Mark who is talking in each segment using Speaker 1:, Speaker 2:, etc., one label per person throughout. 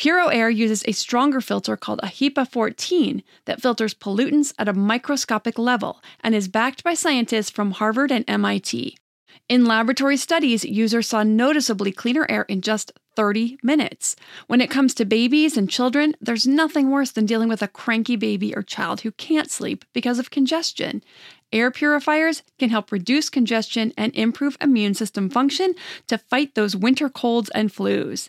Speaker 1: Puro Air uses a stronger filter called a HEPA 14 that filters pollutants at a microscopic level and is backed by scientists from Harvard and MIT. In laboratory studies, users saw noticeably cleaner air in just 30 minutes. When it comes to babies and children, there's nothing worse than dealing with a cranky baby or child who can't sleep because of congestion. Air purifiers can help reduce congestion and improve immune system function to fight those winter colds and flus.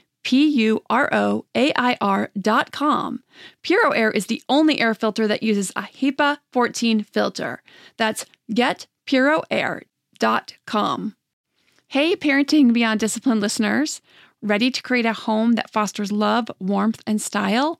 Speaker 1: P U R O A I R dot com. Puro Air is the only air filter that uses a HEPA 14 filter. That's getpuroair.com. Hey, Parenting Beyond Discipline listeners. Ready to create a home that fosters love, warmth, and style?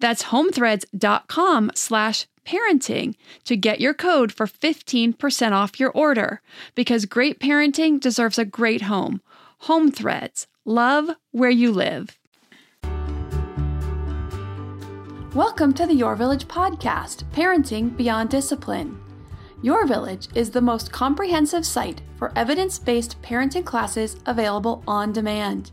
Speaker 1: That's homethreads.com slash parenting to get your code for 15% off your order because great parenting deserves a great home. Home Threads. Love where you live. Welcome to the Your Village podcast, Parenting Beyond Discipline. Your Village is the most comprehensive site for evidence based parenting classes available on demand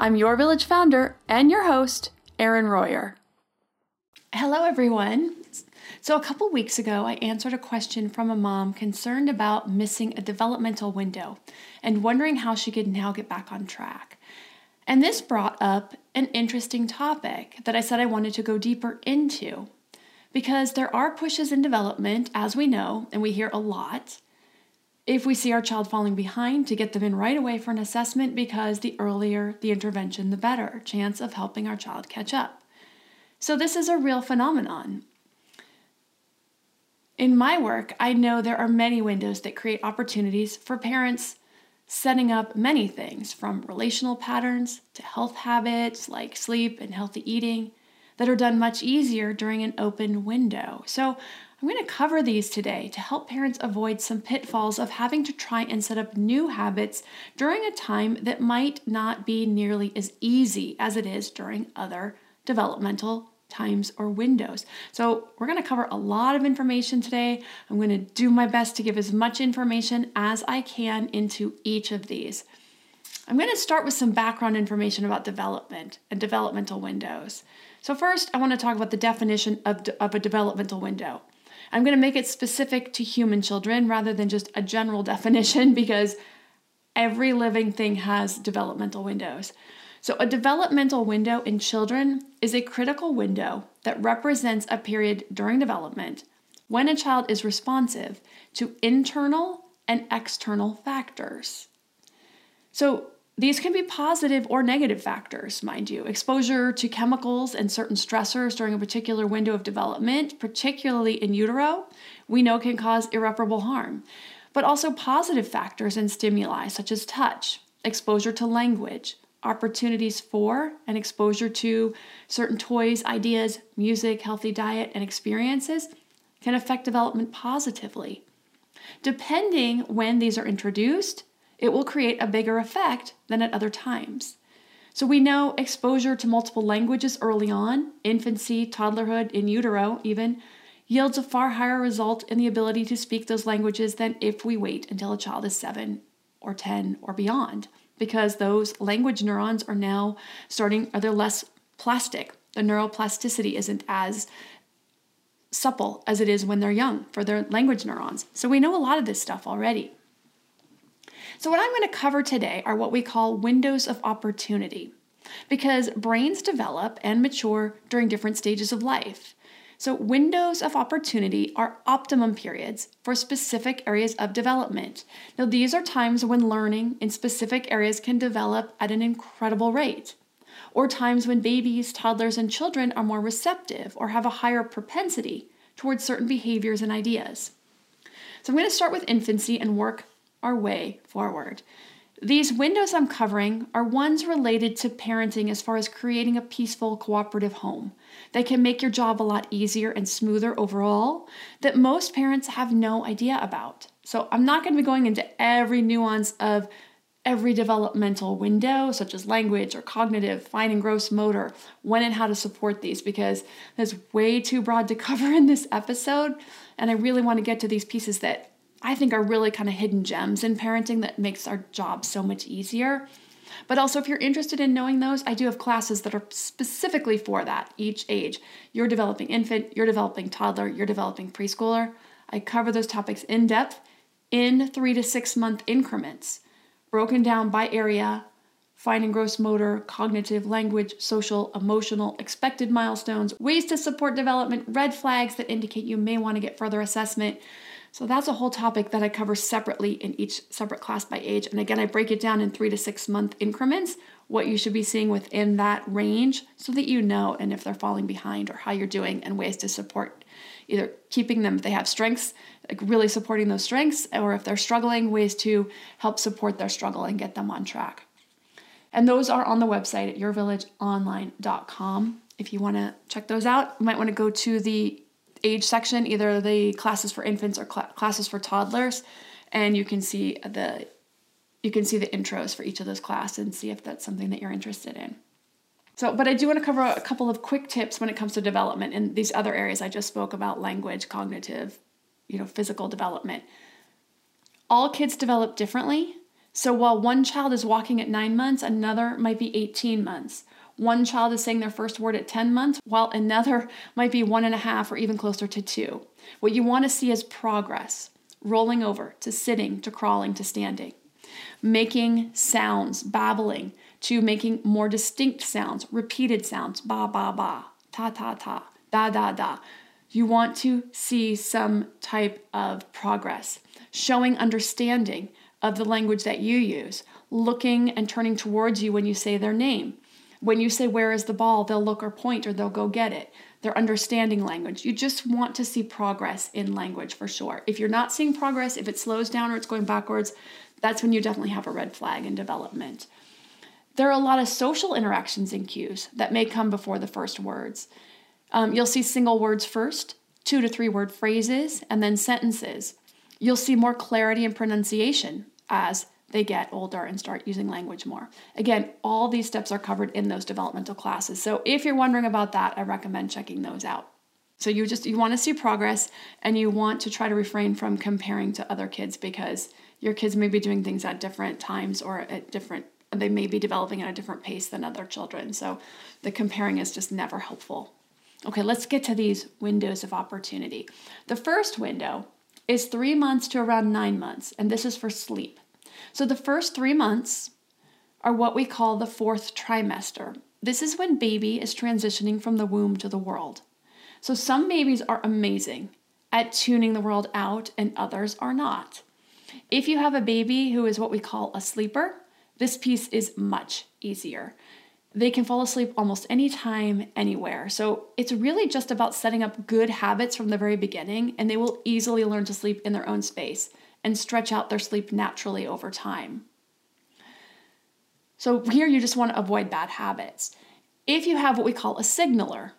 Speaker 1: I'm your village founder and your host, Erin Royer. Hello, everyone. So, a couple weeks ago, I answered a question from a mom concerned about missing a developmental window and wondering how she could now get back on track. And this brought up an interesting topic that I said I wanted to go deeper into because there are pushes in development, as we know, and we hear a lot. If we see our child falling behind, to get them in right away for an assessment because the earlier the intervention, the better chance of helping our child catch up. So, this is a real phenomenon. In my work, I know there are many windows that create opportunities for parents setting up many things from relational patterns to health habits like sleep and healthy eating that are done much easier during an open window. So, I'm going to cover these today to help parents avoid some pitfalls of having to try and set up new habits during a time that might not be nearly as easy as it is during other developmental times or windows. So, we're going to cover a lot of information today. I'm going to do my best to give as much information as I can into each of these. I'm going to start with some background information about development and developmental windows. So, first, I want to talk about the definition of, of a developmental window. I'm going to make it specific to human children rather than just a general definition because every living thing has developmental windows. So, a developmental window in children is a critical window that represents a period during development when a child is responsive to internal and external factors. So, these can be positive or negative factors, mind you. Exposure to chemicals and certain stressors during a particular window of development, particularly in utero, we know can cause irreparable harm. But also positive factors and stimuli, such as touch, exposure to language, opportunities for and exposure to certain toys, ideas, music, healthy diet, and experiences can affect development positively. Depending when these are introduced, it will create a bigger effect than at other times. So we know exposure to multiple languages early on, infancy, toddlerhood, in utero, even, yields a far higher result in the ability to speak those languages than if we wait until a child is seven or 10 or beyond, because those language neurons are now starting, are they less plastic. The neuroplasticity isn't as supple as it is when they're young for their language neurons. So we know a lot of this stuff already. So, what I'm going to cover today are what we call windows of opportunity because brains develop and mature during different stages of life. So, windows of opportunity are optimum periods for specific areas of development. Now, these are times when learning in specific areas can develop at an incredible rate, or times when babies, toddlers, and children are more receptive or have a higher propensity towards certain behaviors and ideas. So, I'm going to start with infancy and work our way forward. These windows I'm covering are ones related to parenting as far as creating a peaceful, cooperative home that can make your job a lot easier and smoother overall that most parents have no idea about. So, I'm not going to be going into every nuance of every developmental window, such as language or cognitive, fine and gross motor, when and how to support these, because that's way too broad to cover in this episode. And I really want to get to these pieces that I think are really kind of hidden gems in parenting that makes our job so much easier. But also, if you're interested in knowing those, I do have classes that are specifically for that, each age. You're developing infant, you're developing toddler, you're developing preschooler. I cover those topics in depth in three to six month increments, broken down by area, fine and gross motor, cognitive, language, social, emotional, expected milestones, ways to support development, red flags that indicate you may want to get further assessment. So that's a whole topic that I cover separately in each separate class by age. And again, I break it down in three to six month increments, what you should be seeing within that range so that you know and if they're falling behind or how you're doing and ways to support either keeping them if they have strengths, like really supporting those strengths, or if they're struggling, ways to help support their struggle and get them on track. And those are on the website at yourvillageonline.com. If you want to check those out, you might want to go to the age section, either the classes for infants or cl- classes for toddlers, and you can see the you can see the intros for each of those classes and see if that's something that you're interested in. So, but I do want to cover a couple of quick tips when it comes to development in these other areas I just spoke about language, cognitive, you know, physical development. All kids develop differently. So while one child is walking at 9 months, another might be 18 months. One child is saying their first word at 10 months, while another might be one and a half or even closer to two. What you want to see is progress, rolling over to sitting to crawling to standing, making sounds, babbling, to making more distinct sounds, repeated sounds, ba ba ba, ta ta ta, da da da. You want to see some type of progress, showing understanding of the language that you use, looking and turning towards you when you say their name, when you say, Where is the ball? they'll look or point or they'll go get it. They're understanding language. You just want to see progress in language for sure. If you're not seeing progress, if it slows down or it's going backwards, that's when you definitely have a red flag in development. There are a lot of social interactions in cues that may come before the first words. Um, you'll see single words first, two to three word phrases, and then sentences. You'll see more clarity and pronunciation as they get older and start using language more. Again, all these steps are covered in those developmental classes. So if you're wondering about that, I recommend checking those out. So you just you want to see progress and you want to try to refrain from comparing to other kids because your kids may be doing things at different times or at different they may be developing at a different pace than other children. So the comparing is just never helpful. Okay, let's get to these windows of opportunity. The first window is 3 months to around 9 months and this is for sleep. So the first three months are what we call the fourth trimester. This is when baby is transitioning from the womb to the world. So some babies are amazing at tuning the world out and others are not. If you have a baby who is what we call a sleeper, this piece is much easier. They can fall asleep almost anytime, anywhere. So it's really just about setting up good habits from the very beginning, and they will easily learn to sleep in their own space and stretch out their sleep naturally over time. So here you just want to avoid bad habits. If you have what we call a signaler,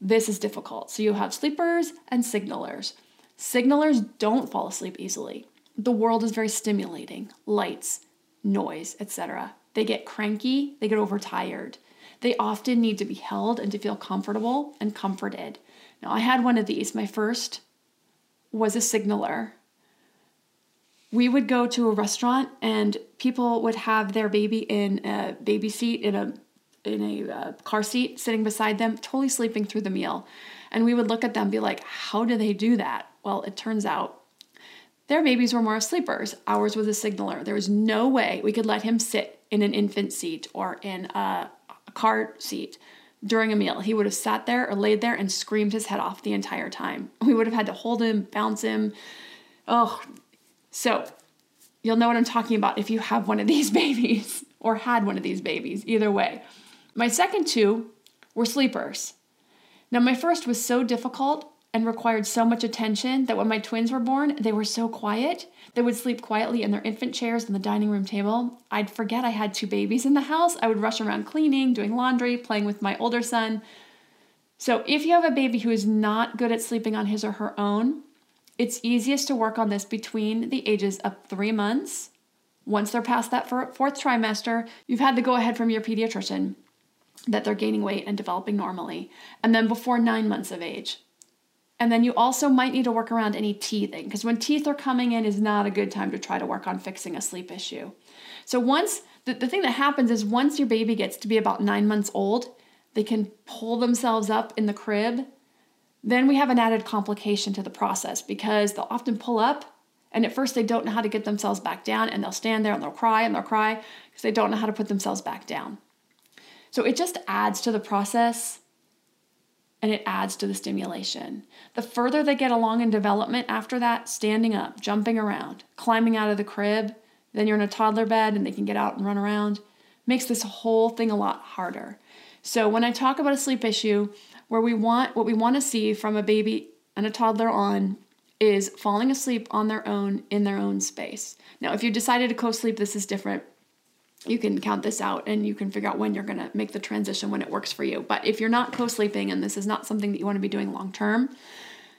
Speaker 1: this is difficult. So you have sleepers and signalers. Signalers don't fall asleep easily. The world is very stimulating lights, noise, etc. They get cranky, they get overtired. They often need to be held and to feel comfortable and comforted. Now, I had one of these. My first was a signaler. We would go to a restaurant and people would have their baby in a baby seat in a in a uh, car seat sitting beside them, totally sleeping through the meal. And we would look at them be like, "How do they do that?" Well, it turns out their babies were more sleepers. Ours was a signaler. There was no way we could let him sit in an infant seat or in a, a car seat during a meal. He would have sat there or laid there and screamed his head off the entire time. We would have had to hold him, bounce him. Oh, so you'll know what I'm talking about if you have one of these babies or had one of these babies, either way. My second two were sleepers. Now, my first was so difficult and required so much attention that when my twins were born, they were so quiet. They would sleep quietly in their infant chairs on the dining room table. I'd forget I had two babies in the house. I would rush around cleaning, doing laundry, playing with my older son. So, if you have a baby who is not good at sleeping on his or her own, it's easiest to work on this between the ages of three months. Once they're past that fourth trimester, you've had to go ahead from your pediatrician that they're gaining weight and developing normally, and then before nine months of age. And then you also might need to work around any teething because when teeth are coming in is not a good time to try to work on fixing a sleep issue. So once the, the thing that happens is once your baby gets to be about nine months old, they can pull themselves up in the crib. Then we have an added complication to the process because they'll often pull up and at first they don't know how to get themselves back down and they'll stand there and they'll cry and they'll cry because they don't know how to put themselves back down. So it just adds to the process and it adds to the stimulation. The further they get along in development after that, standing up, jumping around, climbing out of the crib, then you're in a toddler bed and they can get out and run around, makes this whole thing a lot harder. So when I talk about a sleep issue, where we want what we want to see from a baby and a toddler on is falling asleep on their own in their own space. Now, if you decided to co-sleep, this is different you can count this out and you can figure out when you're going to make the transition when it works for you. But if you're not co sleeping and this is not something that you want to be doing long term,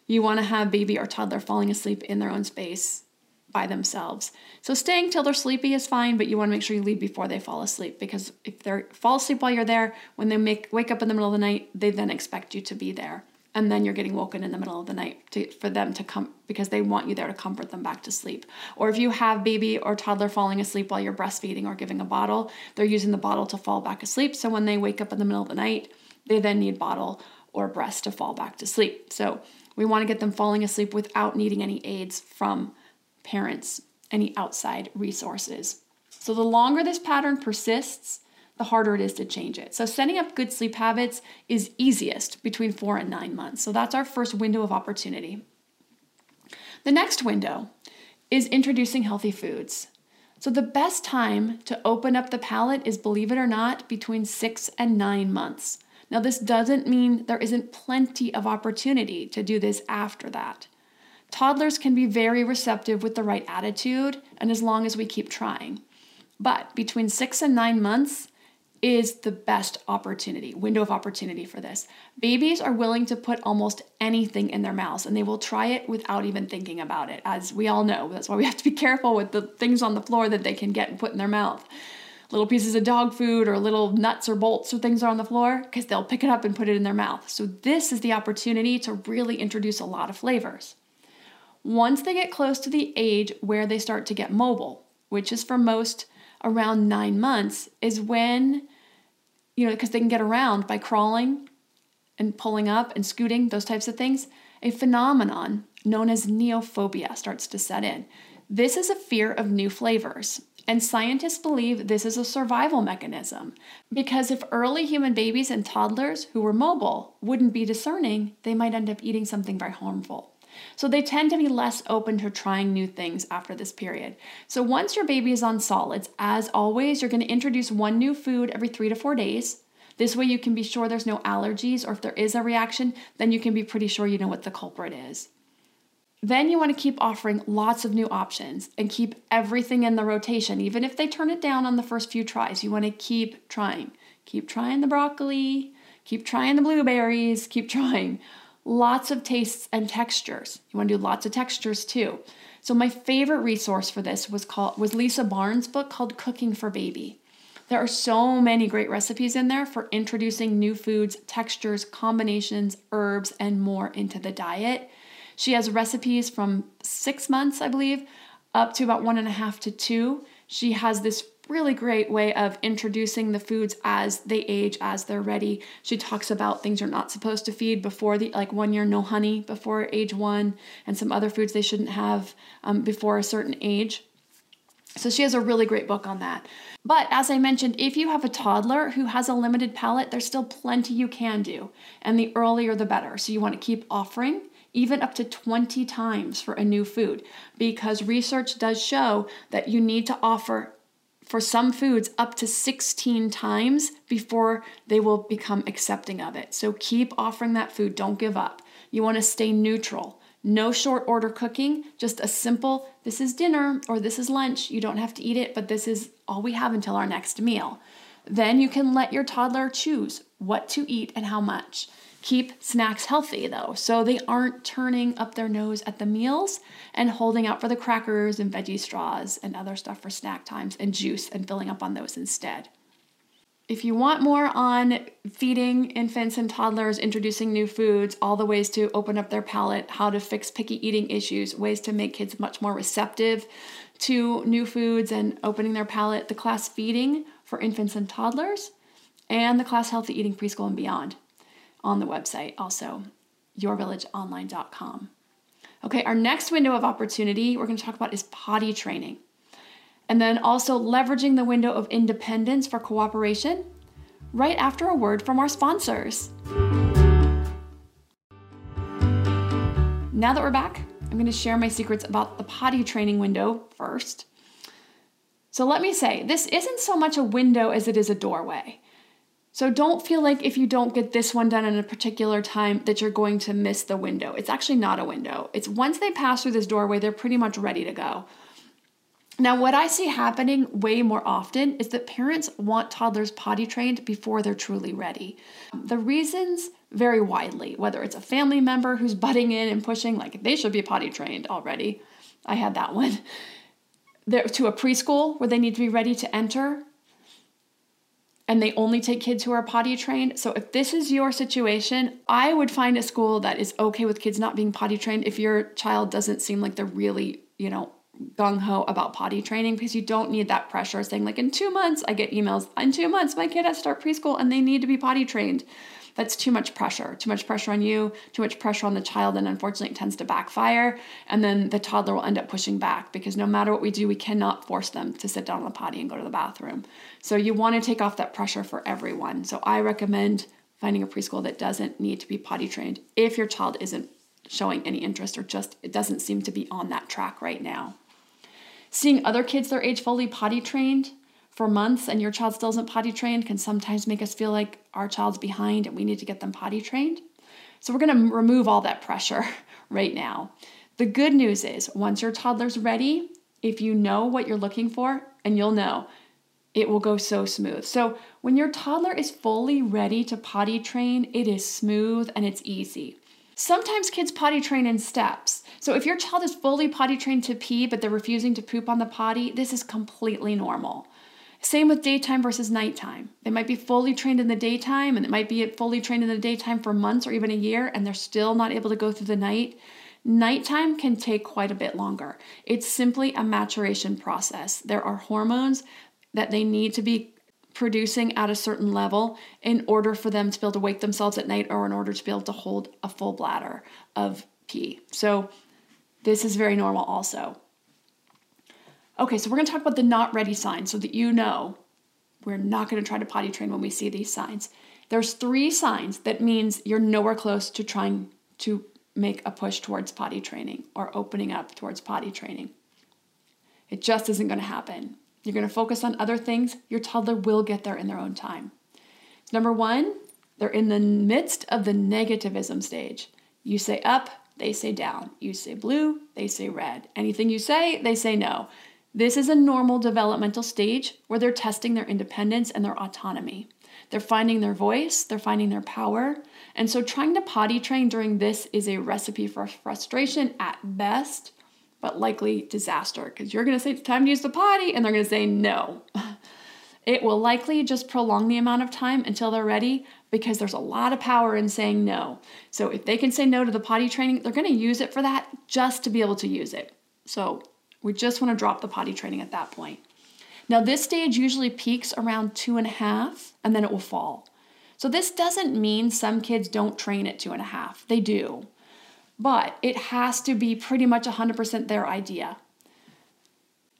Speaker 1: you want to have baby or toddler falling asleep in their own space by themselves. So staying till they're sleepy is fine, but you want to make sure you leave before they fall asleep because if they fall asleep while you're there, when they make wake up in the middle of the night, they then expect you to be there and then you're getting woken in the middle of the night to, for them to come because they want you there to comfort them back to sleep. Or if you have baby or toddler falling asleep while you're breastfeeding or giving a bottle, they're using the bottle to fall back asleep. So when they wake up in the middle of the night, they then need bottle or breast to fall back to sleep. So we want to get them falling asleep without needing any aids from parents, any outside resources. So the longer this pattern persists, the harder it is to change it. So, setting up good sleep habits is easiest between four and nine months. So, that's our first window of opportunity. The next window is introducing healthy foods. So, the best time to open up the palate is, believe it or not, between six and nine months. Now, this doesn't mean there isn't plenty of opportunity to do this after that. Toddlers can be very receptive with the right attitude and as long as we keep trying. But between six and nine months, is the best opportunity, window of opportunity for this. Babies are willing to put almost anything in their mouths and they will try it without even thinking about it, as we all know. That's why we have to be careful with the things on the floor that they can get and put in their mouth. Little pieces of dog food or little nuts or bolts or things are on the floor because they'll pick it up and put it in their mouth. So, this is the opportunity to really introduce a lot of flavors. Once they get close to the age where they start to get mobile, which is for most around nine months is when, you know, because they can get around by crawling and pulling up and scooting, those types of things, a phenomenon known as neophobia starts to set in. This is a fear of new flavors. And scientists believe this is a survival mechanism because if early human babies and toddlers who were mobile wouldn't be discerning, they might end up eating something very harmful. So they tend to be less open to trying new things after this period. So once your baby is on solids, as always, you're going to introduce one new food every three to four days. This way, you can be sure there's no allergies, or if there is a reaction, then you can be pretty sure you know what the culprit is. Then you want to keep offering lots of new options and keep everything in the rotation. Even if they turn it down on the first few tries, you want to keep trying. Keep trying the broccoli, keep trying the blueberries, keep trying. Lots of tastes and textures. You want to do lots of textures too. So my favorite resource for this was called was Lisa Barnes' book called Cooking for Baby. There are so many great recipes in there for introducing new foods, textures, combinations, herbs, and more into the diet. She has recipes from six months, I believe, up to about one and a half to two. She has this really great way of introducing the foods as they age, as they're ready. She talks about things you're not supposed to feed before the like one year, no honey before age one, and some other foods they shouldn't have um, before a certain age. So she has a really great book on that. But as I mentioned, if you have a toddler who has a limited palate, there's still plenty you can do. And the earlier the better. So you want to keep offering even up to 20 times for a new food because research does show that you need to offer for some foods up to 16 times before they will become accepting of it. So keep offering that food, don't give up. You want to stay neutral. No short order cooking, just a simple, this is dinner or this is lunch. You don't have to eat it, but this is all we have until our next meal. Then you can let your toddler choose what to eat and how much. Keep snacks healthy though, so they aren't turning up their nose at the meals and holding out for the crackers and veggie straws and other stuff for snack times and juice and filling up on those instead. If you want more on feeding infants and toddlers, introducing new foods, all the ways to open up their palate, how to fix picky eating issues, ways to make kids much more receptive to new foods and opening their palate, the class Feeding for Infants and Toddlers, and the class Healthy Eating Preschool and Beyond on the website, also yourvillageonline.com. Okay, our next window of opportunity we're going to talk about is potty training. And then also leveraging the window of independence for cooperation right after a word from our sponsors. Now that we're back, I'm going to share my secrets about the potty training window first. So let me say, this isn't so much a window as it is a doorway. So don't feel like if you don't get this one done in a particular time that you're going to miss the window. It's actually not a window. It's once they pass through this doorway, they're pretty much ready to go. Now, what I see happening way more often is that parents want toddlers potty trained before they're truly ready. The reasons vary widely, whether it's a family member who's butting in and pushing, like they should be potty trained already. I had that one. They're to a preschool where they need to be ready to enter, and they only take kids who are potty trained. So if this is your situation, I would find a school that is okay with kids not being potty trained if your child doesn't seem like they're really, you know, gung ho about potty training because you don't need that pressure saying, like, in two months, I get emails, in two months, my kid has to start preschool and they need to be potty trained. That's too much pressure, too much pressure on you, too much pressure on the child, and unfortunately, it tends to backfire. And then the toddler will end up pushing back because no matter what we do, we cannot force them to sit down on the potty and go to the bathroom. So you want to take off that pressure for everyone. So I recommend finding a preschool that doesn't need to be potty trained if your child isn't showing any interest or just it doesn't seem to be on that track right now. Seeing other kids their age fully potty trained for months and your child still isn't potty trained can sometimes make us feel like our child's behind and we need to get them potty trained. So we're going to remove all that pressure right now. The good news is once your toddler's ready, if you know what you're looking for, and you'll know, it will go so smooth. So when your toddler is fully ready to potty train, it is smooth and it's easy. Sometimes kids potty train in steps. So if your child is fully potty trained to pee, but they're refusing to poop on the potty, this is completely normal. Same with daytime versus nighttime. They might be fully trained in the daytime and it might be fully trained in the daytime for months or even a year and they're still not able to go through the night. Nighttime can take quite a bit longer. It's simply a maturation process. There are hormones that they need to be producing at a certain level in order for them to be able to wake themselves at night or in order to be able to hold a full bladder of pee. So, this is very normal also. Okay, so we're going to talk about the not ready signs so that you know we're not going to try to potty train when we see these signs. There's three signs that means you're nowhere close to trying to make a push towards potty training or opening up towards potty training. It just isn't going to happen. You're going to focus on other things. Your toddler will get there in their own time. Number one, they're in the midst of the negativism stage. You say up, they say down. You say blue, they say red. Anything you say, they say no. This is a normal developmental stage where they're testing their independence and their autonomy. They're finding their voice, they're finding their power. And so trying to potty train during this is a recipe for frustration at best, but likely disaster because you're going to say it's time to use the potty and they're going to say no. It will likely just prolong the amount of time until they're ready because there's a lot of power in saying no. So if they can say no to the potty training, they're going to use it for that just to be able to use it. So we just want to drop the potty training at that point. Now, this stage usually peaks around two and a half and then it will fall. So, this doesn't mean some kids don't train at two and a half, they do. But it has to be pretty much 100% their idea.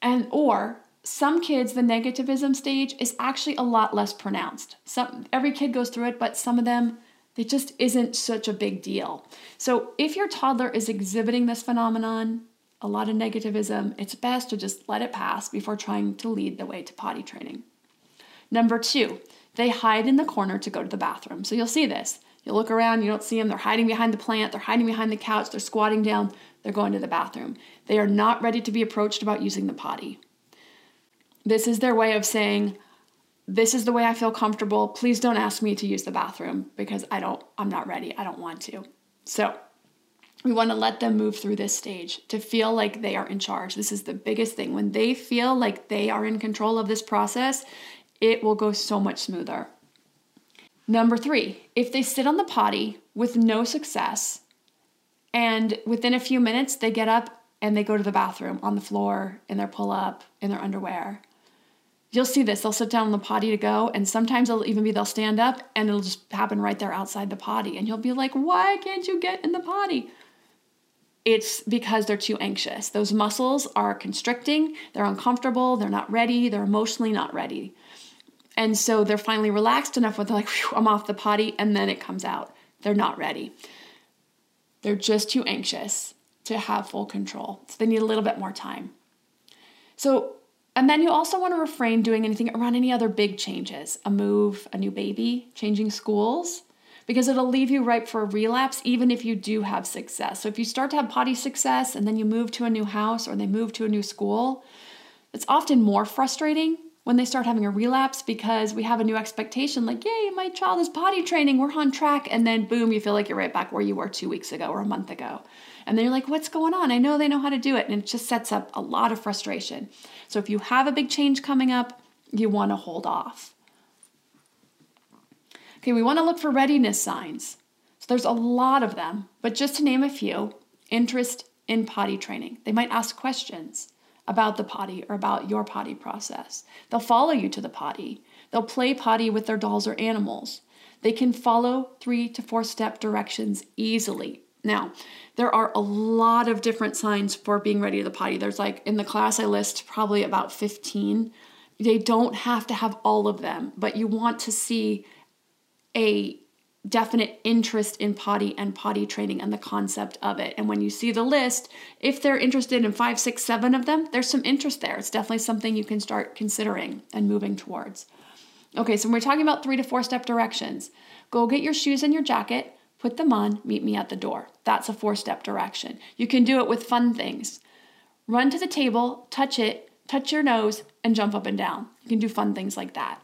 Speaker 1: And or some kids the negativism stage is actually a lot less pronounced. Some every kid goes through it but some of them it just isn't such a big deal. So if your toddler is exhibiting this phenomenon a lot of negativism it's best to just let it pass before trying to lead the way to potty training. Number two they hide in the corner to go to the bathroom. So you'll see this. You look around you don't see them. They're hiding behind the plant. They're hiding behind the couch. They're squatting down. They're going to the bathroom. They are not ready to be approached about using the potty this is their way of saying, this is the way I feel comfortable. Please don't ask me to use the bathroom because I don't I'm not ready. I don't want to. So, we want to let them move through this stage to feel like they are in charge. This is the biggest thing. When they feel like they are in control of this process, it will go so much smoother. Number 3, if they sit on the potty with no success and within a few minutes they get up and they go to the bathroom on the floor in their pull up in their underwear you'll see this. They'll sit down on the potty to go, and sometimes it'll even be they'll stand up and it'll just happen right there outside the potty. And you'll be like, why can't you get in the potty? It's because they're too anxious. Those muscles are constricting, they're uncomfortable, they're not ready, they're emotionally not ready. And so they're finally relaxed enough where they're like, I'm off the potty, and then it comes out. They're not ready. They're just too anxious to have full control. So they need a little bit more time. So and then you also want to refrain doing anything around any other big changes a move, a new baby, changing schools, because it'll leave you ripe for a relapse even if you do have success. So if you start to have potty success and then you move to a new house or they move to a new school, it's often more frustrating when they start having a relapse because we have a new expectation like, yay, my child is potty training, we're on track. And then boom, you feel like you're right back where you were two weeks ago or a month ago. And then you're like, what's going on? I know they know how to do it. And it just sets up a lot of frustration. So if you have a big change coming up, you want to hold off. Okay, we want to look for readiness signs. So there's a lot of them, but just to name a few interest in potty training. They might ask questions about the potty or about your potty process. They'll follow you to the potty. They'll play potty with their dolls or animals. They can follow three to four step directions easily. Now, there are a lot of different signs for being ready to the potty. There's like in the class, I list probably about 15. They don't have to have all of them, but you want to see a definite interest in potty and potty training and the concept of it. And when you see the list, if they're interested in five, six, seven of them, there's some interest there. It's definitely something you can start considering and moving towards. Okay, so we're talking about three to four step directions, go get your shoes and your jacket, put them on, meet me at the door. That's a four step direction. You can do it with fun things. Run to the table, touch it, touch your nose, and jump up and down. You can do fun things like that.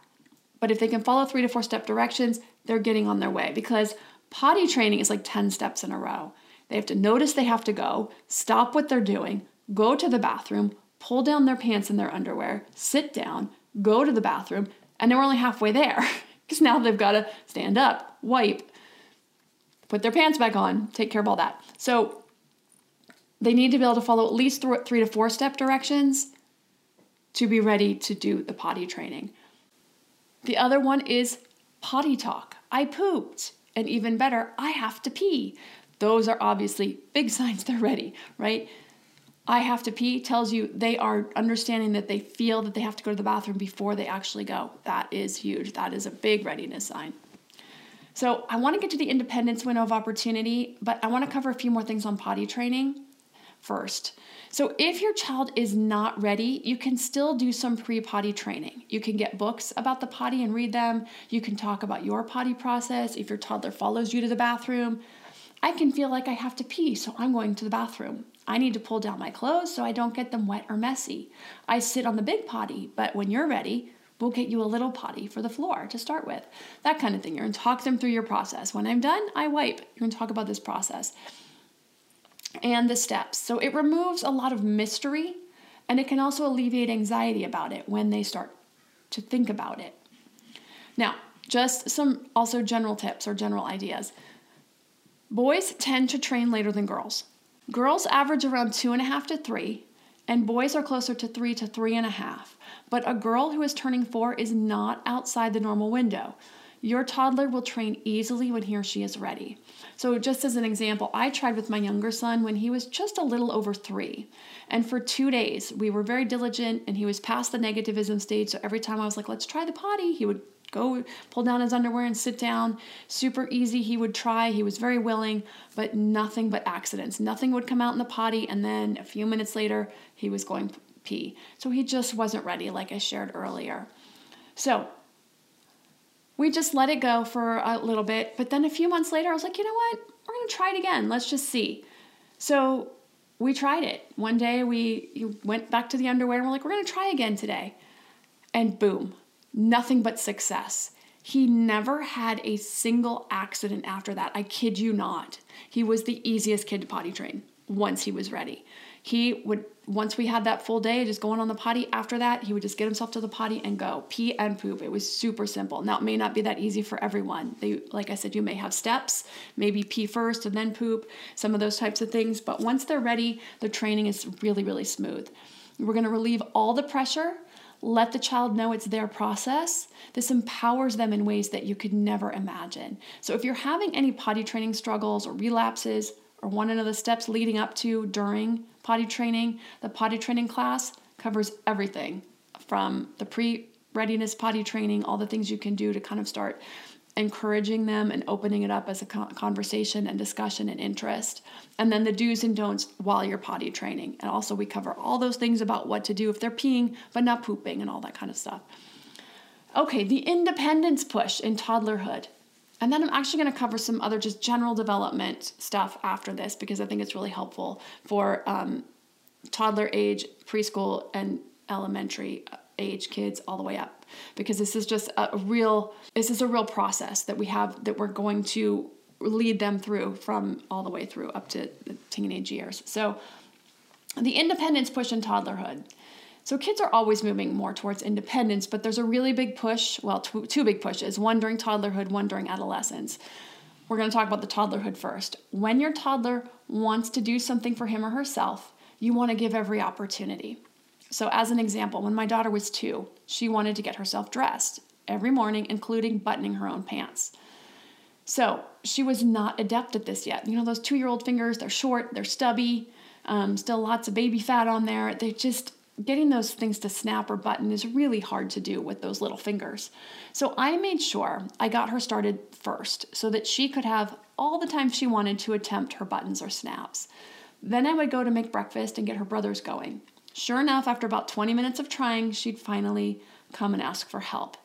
Speaker 1: But if they can follow three to four step directions, they're getting on their way because potty training is like 10 steps in a row. They have to notice they have to go, stop what they're doing, go to the bathroom, pull down their pants and their underwear, sit down, go to the bathroom, and they're only halfway there because now they've got to stand up, wipe, put their pants back on, take care of all that. So they need to be able to follow at least three to four step directions to be ready to do the potty training. The other one is potty talk. I pooped. And even better, I have to pee. Those are obviously big signs they're ready, right? I have to pee tells you they are understanding that they feel that they have to go to the bathroom before they actually go. That is huge. That is a big readiness sign. So, I want to get to the independence window of opportunity, but I want to cover a few more things on potty training first. So, if your child is not ready, you can still do some pre potty training. You can get books about the potty and read them. You can talk about your potty process. If your toddler follows you to the bathroom, I can feel like I have to pee, so I'm going to the bathroom. I need to pull down my clothes so I don't get them wet or messy. I sit on the big potty, but when you're ready, we'll get you a little potty for the floor to start with. That kind of thing. You're gonna talk them through your process. When I'm done, I wipe. You're gonna talk about this process and the steps. So it removes a lot of mystery and it can also alleviate anxiety about it when they start to think about it. Now, just some also general tips or general ideas. Boys tend to train later than girls. Girls average around two and a half to three, and boys are closer to three to three and a half. But a girl who is turning four is not outside the normal window. Your toddler will train easily when he or she is ready. So, just as an example, I tried with my younger son when he was just a little over three. And for two days, we were very diligent and he was past the negativism stage. So, every time I was like, let's try the potty, he would go pull down his underwear and sit down. Super easy. He would try. He was very willing, but nothing but accidents. Nothing would come out in the potty. And then a few minutes later, he was going So he just wasn't ready, like I shared earlier. So we just let it go for a little bit. But then a few months later, I was like, you know what? We're going to try it again. Let's just see. So we tried it. One day we went back to the underwear and we're like, we're going to try again today. And boom, nothing but success. He never had a single accident after that. I kid you not. He was the easiest kid to potty train once he was ready. He would, once we had that full day just going on the potty, after that, he would just get himself to the potty and go pee and poop. It was super simple. Now, it may not be that easy for everyone. They, like I said, you may have steps, maybe pee first and then poop, some of those types of things. But once they're ready, the training is really, really smooth. We're going to relieve all the pressure let the child know it's their process. This empowers them in ways that you could never imagine. So, if you're having any potty training struggles or relapses, or want to know the steps leading up to during potty training, the potty training class covers everything from the pre readiness potty training, all the things you can do to kind of start encouraging them and opening it up as a conversation and discussion and interest. And then the do's and don'ts while you're potty training. And also, we cover all those things about what to do if they're peeing but not pooping and all that kind of stuff. Okay, the independence push in toddlerhood. And then I'm actually going to cover some other just general development stuff after this because I think it's really helpful for um, toddler age, preschool, and elementary age kids all the way up because this is just a real this is a real process that we have that we're going to lead them through from all the way through up to teenage years. So the independence push in toddlerhood. So kids are always moving more towards independence, but there's a really big push, well, two, two big pushes, one during toddlerhood, one during adolescence. We're going to talk about the toddlerhood first. When your toddler wants to do something for him or herself, you want to give every opportunity. So, as an example, when my daughter was two, she wanted to get herself dressed every morning, including buttoning her own pants. So, she was not adept at this yet. You know, those two year old fingers, they're short, they're stubby, um, still lots of baby fat on there. They just, getting those things to snap or button is really hard to do with those little fingers. So, I made sure I got her started first so that she could have all the time she wanted to attempt her buttons or snaps. Then I would go to make breakfast and get her brothers going. Sure enough, after about 20 minutes of trying, she'd finally come and ask for help.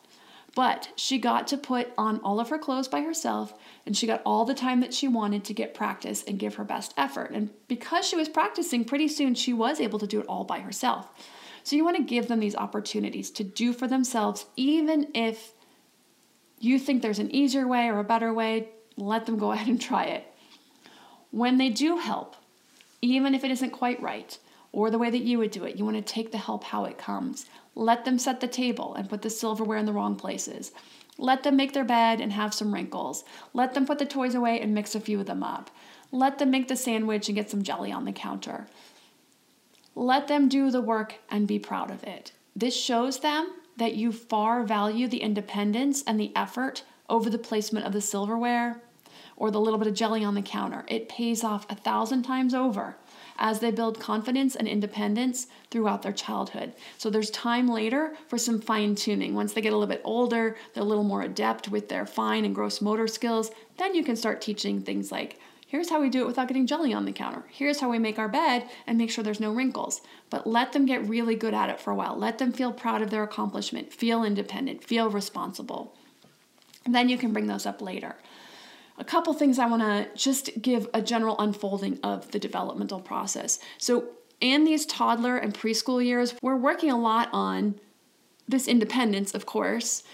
Speaker 1: But she got to put on all of her clothes by herself, and she got all the time that she wanted to get practice and give her best effort. And because she was practicing, pretty soon she was able to do it all by herself. So you want to give them these opportunities to do for themselves, even if you think there's an easier way or a better way, let them go ahead and try it. When they do help, even if it isn't quite right, or the way that you would do it. You want to take the help how it comes. Let them set the table and put the silverware in the wrong places. Let them make their bed and have some wrinkles. Let them put the toys away and mix a few of them up. Let them make the sandwich and get some jelly on the counter. Let them do the work and be proud of it. This shows them that you far value the independence and the effort over the placement of the silverware or the little bit of jelly on the counter. It pays off a thousand times over as they build confidence and independence throughout their childhood. So there's time later for some fine tuning. Once they get a little bit older, they're a little more adept with their fine and gross motor skills, then you can start teaching things like Here's how we do it without getting jelly on the counter. Here's how we make our bed and make sure there's no wrinkles. But let them get really good at it for a while. Let them feel proud of their accomplishment, feel independent, feel responsible. Then you can bring those up later. A couple things I want to just give a general unfolding of the developmental process. So, in these toddler and preschool years, we're working a lot on this independence, of course,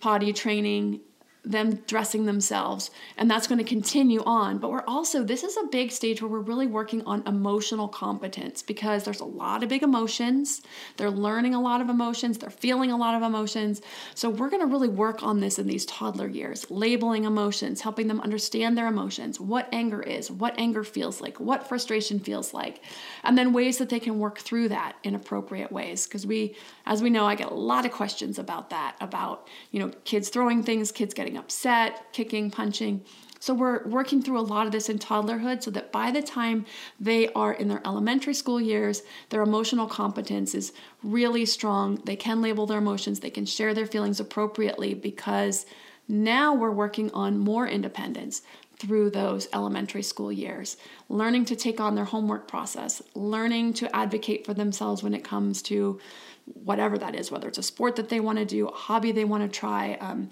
Speaker 1: potty training, them dressing themselves and that's going to continue on. But we're also this is a big stage where we're really working on emotional competence because there's a lot of big emotions. They're learning a lot of emotions. They're feeling a lot of emotions. So we're going to really work on this in these toddler years labeling emotions helping them understand their emotions what anger is what anger feels like what frustration feels like and then ways that they can work through that in appropriate ways. Because we as we know i get a lot of questions about that about you know kids throwing things kids getting getting upset, kicking, punching. So we're working through a lot of this in toddlerhood so that by the time they are in their elementary school years, their emotional competence is really strong. They can label their emotions, they can share their feelings appropriately because now we're working on more independence through those elementary school years, learning to take on their homework process, learning to advocate for themselves when it comes to whatever that is, whether it's a sport that they want to do, a hobby they want to try. Um,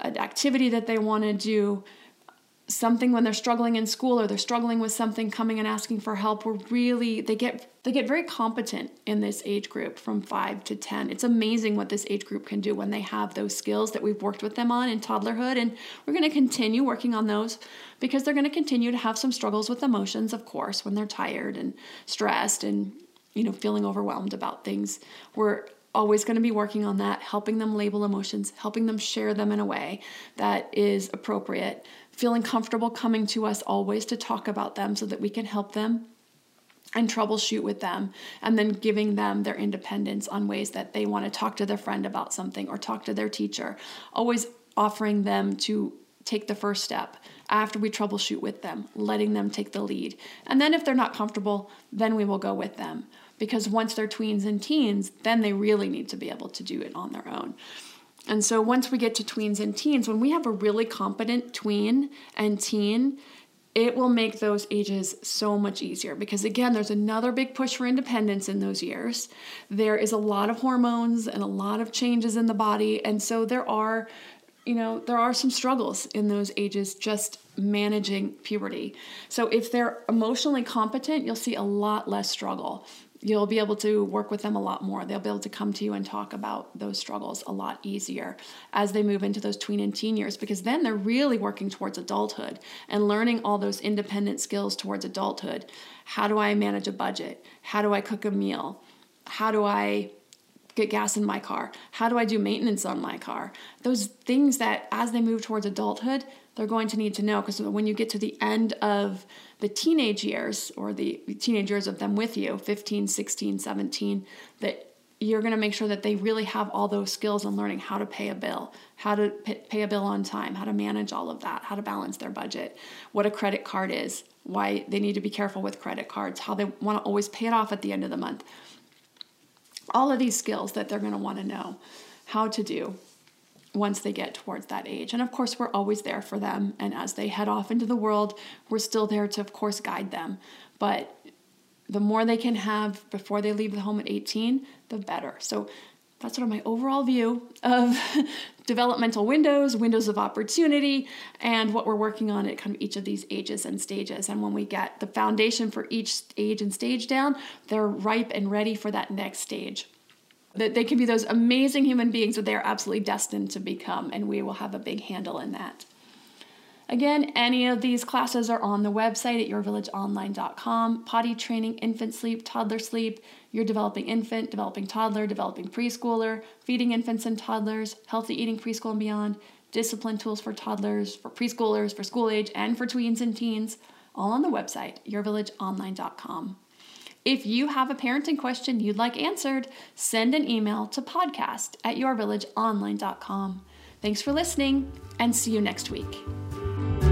Speaker 1: an activity that they want to do, something when they're struggling in school or they're struggling with something coming and asking for help we're really they get they get very competent in this age group from 5 to 10 it's amazing what this age group can do when they have those skills that we've worked with them on in toddlerhood and we're going to continue working on those because they're going to continue to have some struggles with emotions of course when they're tired and stressed and you know feeling overwhelmed about things. We're always going to be working on that, helping them label emotions, helping them share them in a way that is appropriate, feeling comfortable coming to us always to talk about them so that we can help them and troubleshoot with them, and then giving them their independence on ways that they want to talk to their friend about something or talk to their teacher. Always offering them to take the first step after we troubleshoot with them, letting them take the lead. And then if they're not comfortable, then we will go with them because once they're tweens and teens, then they really need to be able to do it on their own. And so once we get to tweens and teens, when we have a really competent tween and teen, it will make those ages so much easier. Because again there's another big push for independence in those years. There is a lot of hormones and a lot of changes in the body. And so there are you know there are some struggles in those ages just managing puberty. So if they're emotionally competent you'll see a lot less struggle you'll be able to work with them a lot more. They'll be able to come to you and talk about those struggles a lot easier as they move into those tween and teen years because then they're really working towards adulthood and learning all those independent skills towards adulthood. How do I manage a budget? How do I cook a meal? How do I get gas in my car? How do I do maintenance on my car? Those things that as they move towards adulthood, they're going to need to know because when you get to the end of the teenage years or the teenage years of them with you 15 16 17 that you're going to make sure that they really have all those skills and learning how to pay a bill, how to pay a bill on time, how to manage all of that, how to balance their budget, what a credit card is, why they need to be careful with credit cards, how they want to always pay it off at the end of the month. All of these skills that they're going to want to know how to do once they get towards that age. And of course, we're always there for them. And as they head off into the world, we're still there to, of course, guide them. But the more they can have before they leave the home at 18, the better. So that's sort of my overall view of developmental windows, windows of opportunity, and what we're working on at kind of each of these ages and stages. And when we get the foundation for each age and stage down, they're ripe and ready for that next stage that they can be those amazing human beings that they are absolutely destined to become, and we will have a big handle in that. Again, any of these classes are on the website at yourvillageonline.com. Potty training, infant sleep, toddler sleep, your developing infant, developing toddler, developing preschooler, feeding infants and toddlers, healthy eating preschool and beyond, discipline tools for toddlers, for preschoolers, for school age, and for tweens and teens, all on the website, yourvillageonline.com. If you have a parenting question you'd like answered, send an email to podcast at yourvillageonline.com. Thanks for listening and see you next week.